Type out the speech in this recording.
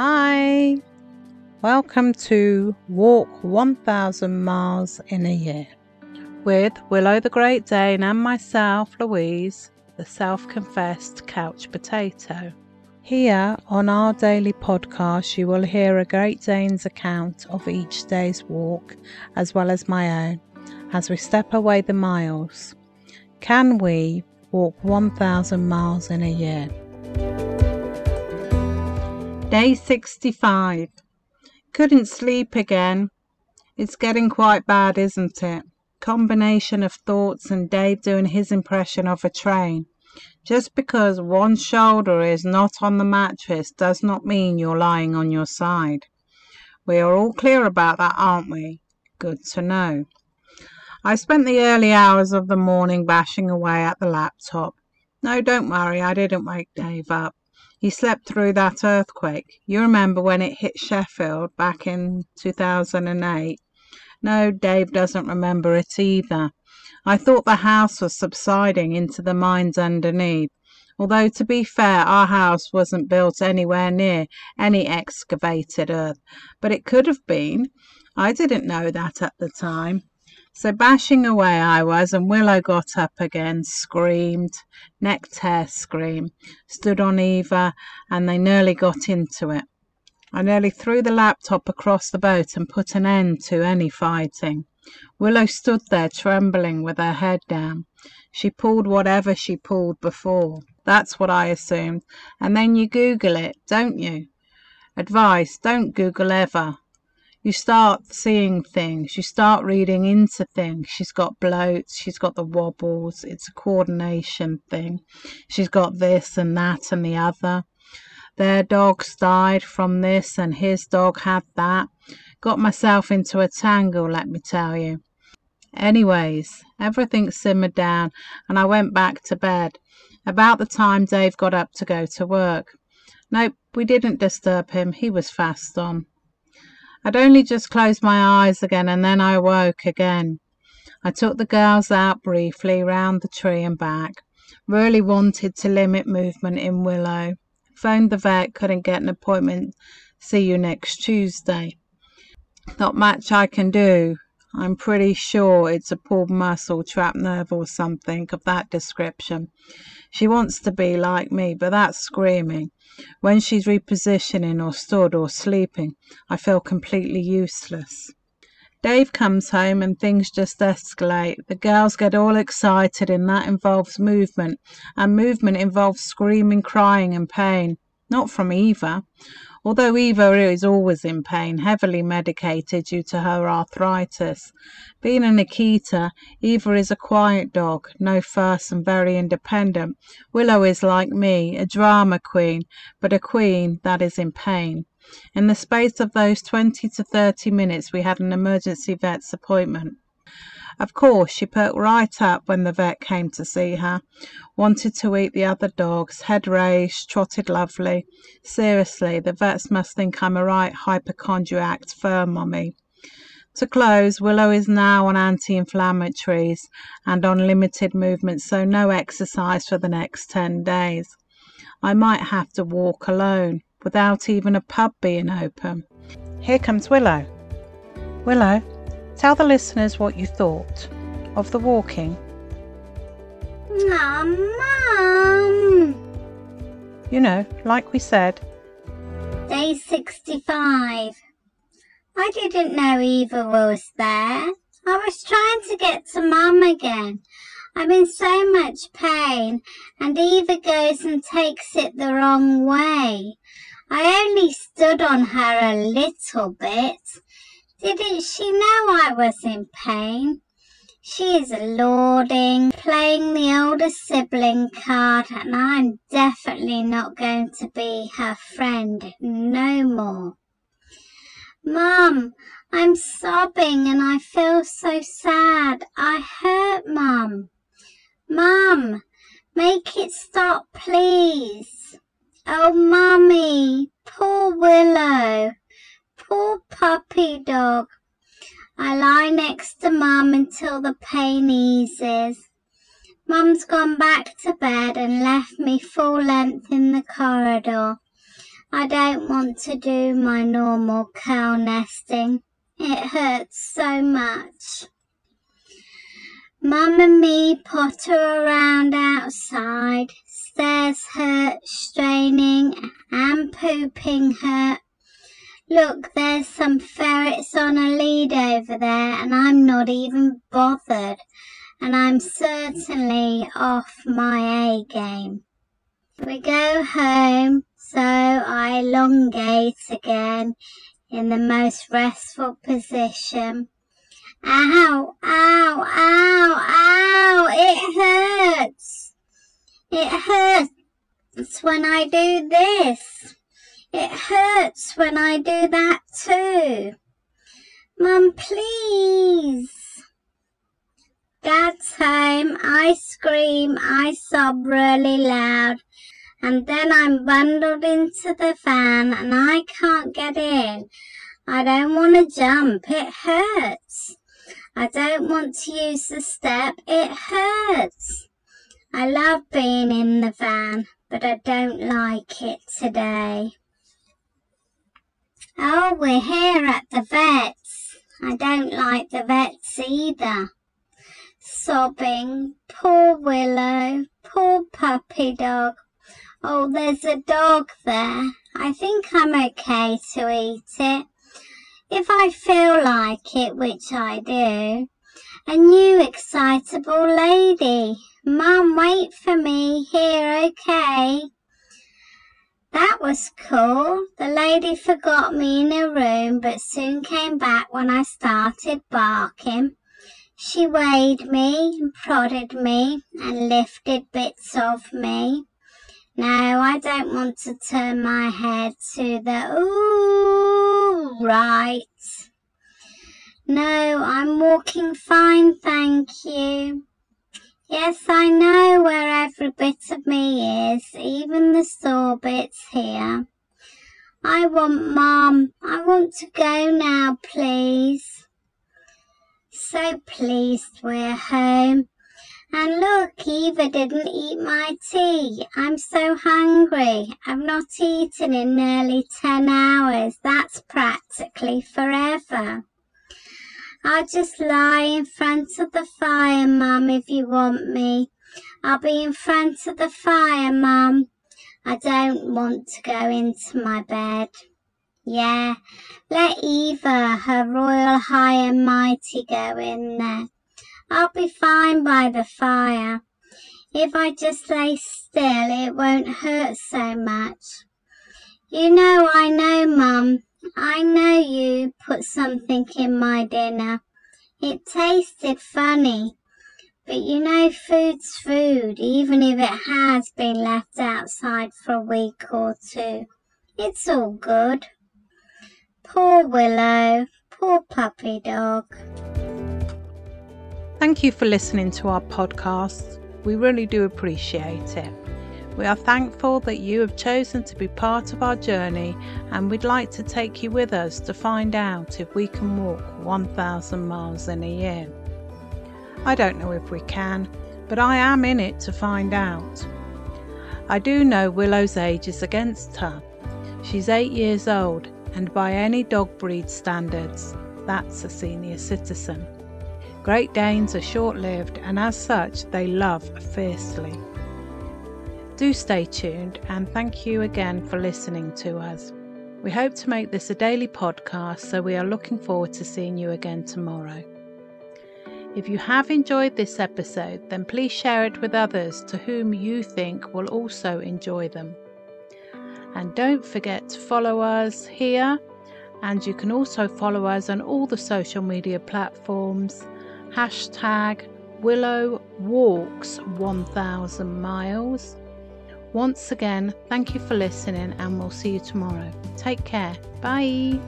Hi, welcome to Walk 1000 Miles in a Year with Willow the Great Dane and myself, Louise, the self confessed couch potato. Here on our daily podcast, you will hear a Great Dane's account of each day's walk as well as my own as we step away the miles. Can we walk 1000 miles in a year? Day 65. Couldn't sleep again. It's getting quite bad, isn't it? Combination of thoughts and Dave doing his impression of a train. Just because one shoulder is not on the mattress does not mean you're lying on your side. We are all clear about that, aren't we? Good to know. I spent the early hours of the morning bashing away at the laptop. No, don't worry, I didn't wake Dave up. He slept through that earthquake. You remember when it hit Sheffield back in 2008? No, Dave doesn't remember it either. I thought the house was subsiding into the mines underneath. Although, to be fair, our house wasn't built anywhere near any excavated earth, but it could have been. I didn't know that at the time. So bashing away I was, and Willow got up again, screamed, necked hair scream, stood on Eva, and they nearly got into it. I nearly threw the laptop across the boat and put an end to any fighting. Willow stood there trembling with her head down. She pulled whatever she pulled before. That's what I assumed. And then you Google it, don't you? Advice, don't Google ever you start seeing things, you start reading into things. She's got bloats, she's got the wobbles, it's a coordination thing. She's got this and that and the other. Their dogs died from this, and his dog had that. Got myself into a tangle, let me tell you. Anyways, everything simmered down, and I went back to bed. About the time Dave got up to go to work. Nope, we didn't disturb him, he was fast on. I'd only just closed my eyes again and then I woke again. I took the girls out briefly round the tree and back. Really wanted to limit movement in Willow. Phoned the vet, couldn't get an appointment. See you next Tuesday. Not much I can do. I'm pretty sure it's a pulled muscle, trapped nerve, or something of that description. She wants to be like me, but that's screaming. When she's repositioning or stood or sleeping, I feel completely useless. Dave comes home and things just escalate. The girls get all excited, and that involves movement, and movement involves screaming, crying, and pain. Not from Eva. Although Eva is always in pain, heavily medicated due to her arthritis. Being an Akita, Eva is a quiet dog, no fuss and very independent. Willow is like me, a drama queen, but a queen that is in pain. In the space of those 20 to 30 minutes, we had an emergency vet's appointment. Of course, she perked right up when the vet came to see her. Wanted to eat the other dogs, head raised, trotted lovely. Seriously, the vets must think I'm a right hypochondriac fur mummy. To close, Willow is now on anti inflammatories and on limited movement, so no exercise for the next 10 days. I might have to walk alone without even a pub being open. Here comes Willow. Willow, Tell the listeners what you thought of the walking. Mum, Mum. You know, like we said. Day 65. I didn't know Eva was there. I was trying to get to Mum again. I'm in so much pain, and Eva goes and takes it the wrong way. I only stood on her a little bit. Didn't she know I was in pain? She is lording, playing the older sibling card, and I'm definitely not going to be her friend no more. Mum, I'm sobbing and I feel so sad. I hurt Mum. Mum, make it stop, please. Oh, Mummy, poor Willow. Poor puppy dog. I lie next to Mum until the pain eases. Mum's gone back to bed and left me full length in the corridor. I don't want to do my normal curl nesting. It hurts so much. Mum and me potter around outside. Stairs hurt, straining and pooping hurt. Look, there's some ferrets on a lead over there, and I'm not even bothered. And I'm certainly off my A game. We go home, so I elongate again in the most restful position. Ow, ow, ow, ow, it hurts. It hurts when I do this. It hurts when I do that too. Mum, please. Dad's home. I scream. I sob really loud. And then I'm bundled into the van and I can't get in. I don't want to jump. It hurts. I don't want to use the step. It hurts. I love being in the van, but I don't like it today. Oh, we're here at the vet's. I don't like the vet's either. Sobbing, poor Willow, poor puppy dog. Oh, there's a dog there. I think I'm okay to eat it. If I feel like it, which I do. A new excitable lady. Mum, wait for me here, okay? That was cool. The lady forgot me in her room but soon came back when I started barking. She weighed me and prodded me and lifted bits of me. No, I don't want to turn my head to the ooh right. No, I'm walking fine, thank you. Yes, I know where every bit of me is, even the sore bits here. I want Mum. I want to go now, please. So pleased we're home. And look, Eva didn't eat my tea. I'm so hungry. I've not eaten in nearly ten hours. That's practically forever. I'll just lie in front of the fire, Mum, if you want me. I'll be in front of the fire, Mum. I don't want to go into my bed. Yeah, let Eva, her royal high and mighty, go in there. I'll be fine by the fire. If I just lay still, it won't hurt so much. You know I know, Mum. I know you put something in my dinner. It tasted funny. But you know food's food, even if it has been left outside for a week or two. It's all good. Poor Willow, poor puppy dog. Thank you for listening to our podcast. We really do appreciate it. We are thankful that you have chosen to be part of our journey and we'd like to take you with us to find out if we can walk 1,000 miles in a year. I don't know if we can, but I am in it to find out. I do know Willow's age is against her. She's eight years old, and by any dog breed standards, that's a senior citizen. Great Danes are short lived, and as such, they love fiercely. Do stay tuned and thank you again for listening to us. We hope to make this a daily podcast, so we are looking forward to seeing you again tomorrow. If you have enjoyed this episode, then please share it with others to whom you think will also enjoy them. And don't forget to follow us here, and you can also follow us on all the social media platforms. Hashtag Willow Walks 1000 Miles once again, thank you for listening, and we'll see you tomorrow. Take care. Bye.